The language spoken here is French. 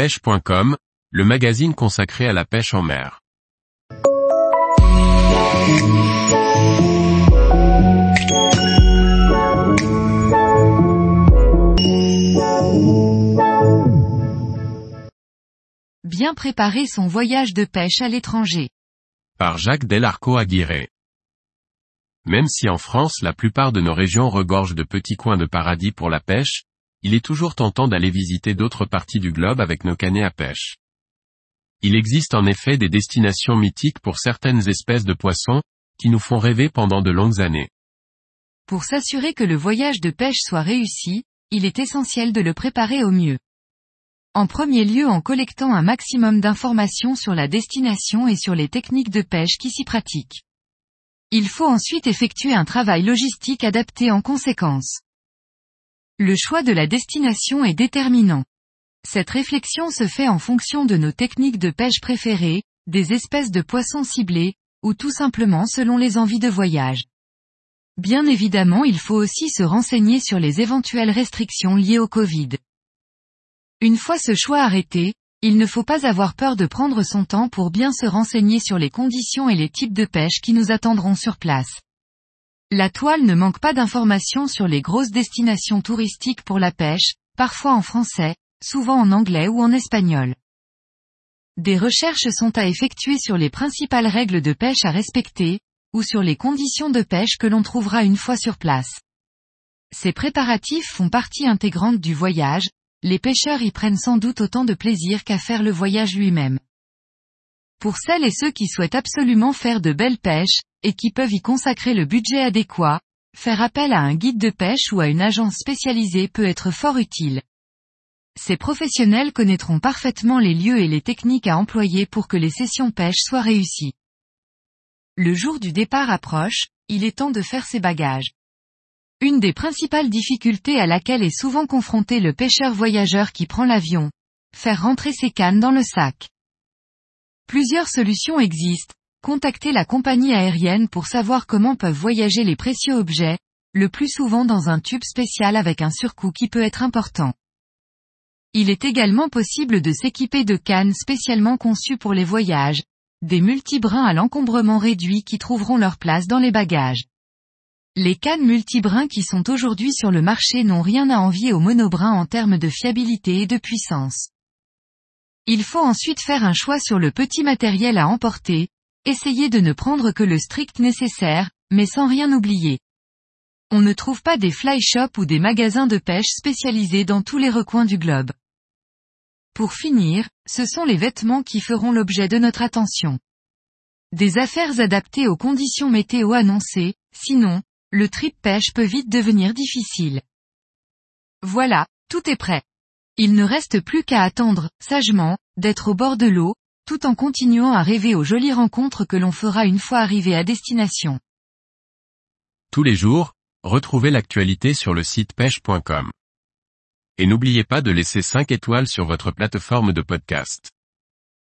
pêche.com, le magazine consacré à la pêche en mer. Bien préparer son voyage de pêche à l'étranger. Par Jacques Delarco Aguirre. Même si en France la plupart de nos régions regorgent de petits coins de paradis pour la pêche, il est toujours tentant d'aller visiter d'autres parties du globe avec nos canets à pêche. Il existe en effet des destinations mythiques pour certaines espèces de poissons, qui nous font rêver pendant de longues années. Pour s'assurer que le voyage de pêche soit réussi, il est essentiel de le préparer au mieux. En premier lieu en collectant un maximum d'informations sur la destination et sur les techniques de pêche qui s'y pratiquent. Il faut ensuite effectuer un travail logistique adapté en conséquence. Le choix de la destination est déterminant. Cette réflexion se fait en fonction de nos techniques de pêche préférées, des espèces de poissons ciblés, ou tout simplement selon les envies de voyage. Bien évidemment il faut aussi se renseigner sur les éventuelles restrictions liées au Covid. Une fois ce choix arrêté, il ne faut pas avoir peur de prendre son temps pour bien se renseigner sur les conditions et les types de pêche qui nous attendront sur place. La toile ne manque pas d'informations sur les grosses destinations touristiques pour la pêche, parfois en français, souvent en anglais ou en espagnol. Des recherches sont à effectuer sur les principales règles de pêche à respecter, ou sur les conditions de pêche que l'on trouvera une fois sur place. Ces préparatifs font partie intégrante du voyage, les pêcheurs y prennent sans doute autant de plaisir qu'à faire le voyage lui-même. Pour celles et ceux qui souhaitent absolument faire de belles pêches, et qui peuvent y consacrer le budget adéquat, faire appel à un guide de pêche ou à une agence spécialisée peut être fort utile. Ces professionnels connaîtront parfaitement les lieux et les techniques à employer pour que les sessions pêche soient réussies. Le jour du départ approche, il est temps de faire ses bagages. Une des principales difficultés à laquelle est souvent confronté le pêcheur voyageur qui prend l'avion, faire rentrer ses cannes dans le sac. Plusieurs solutions existent. Contactez la compagnie aérienne pour savoir comment peuvent voyager les précieux objets, le plus souvent dans un tube spécial avec un surcoût qui peut être important. Il est également possible de s'équiper de cannes spécialement conçues pour les voyages, des multibrins à l'encombrement réduit qui trouveront leur place dans les bagages. Les cannes multibrins qui sont aujourd'hui sur le marché n'ont rien à envier aux monobrins en termes de fiabilité et de puissance. Il faut ensuite faire un choix sur le petit matériel à emporter, essayez de ne prendre que le strict nécessaire, mais sans rien oublier. On ne trouve pas des fly shops ou des magasins de pêche spécialisés dans tous les recoins du globe. Pour finir, ce sont les vêtements qui feront l'objet de notre attention. Des affaires adaptées aux conditions météo annoncées, sinon, le trip pêche peut vite devenir difficile. Voilà, tout est prêt. Il ne reste plus qu'à attendre, sagement, d'être au bord de l'eau, tout en continuant à rêver aux jolies rencontres que l'on fera une fois arrivé à destination. Tous les jours, retrouvez l'actualité sur le site pêche.com. Et n'oubliez pas de laisser 5 étoiles sur votre plateforme de podcast.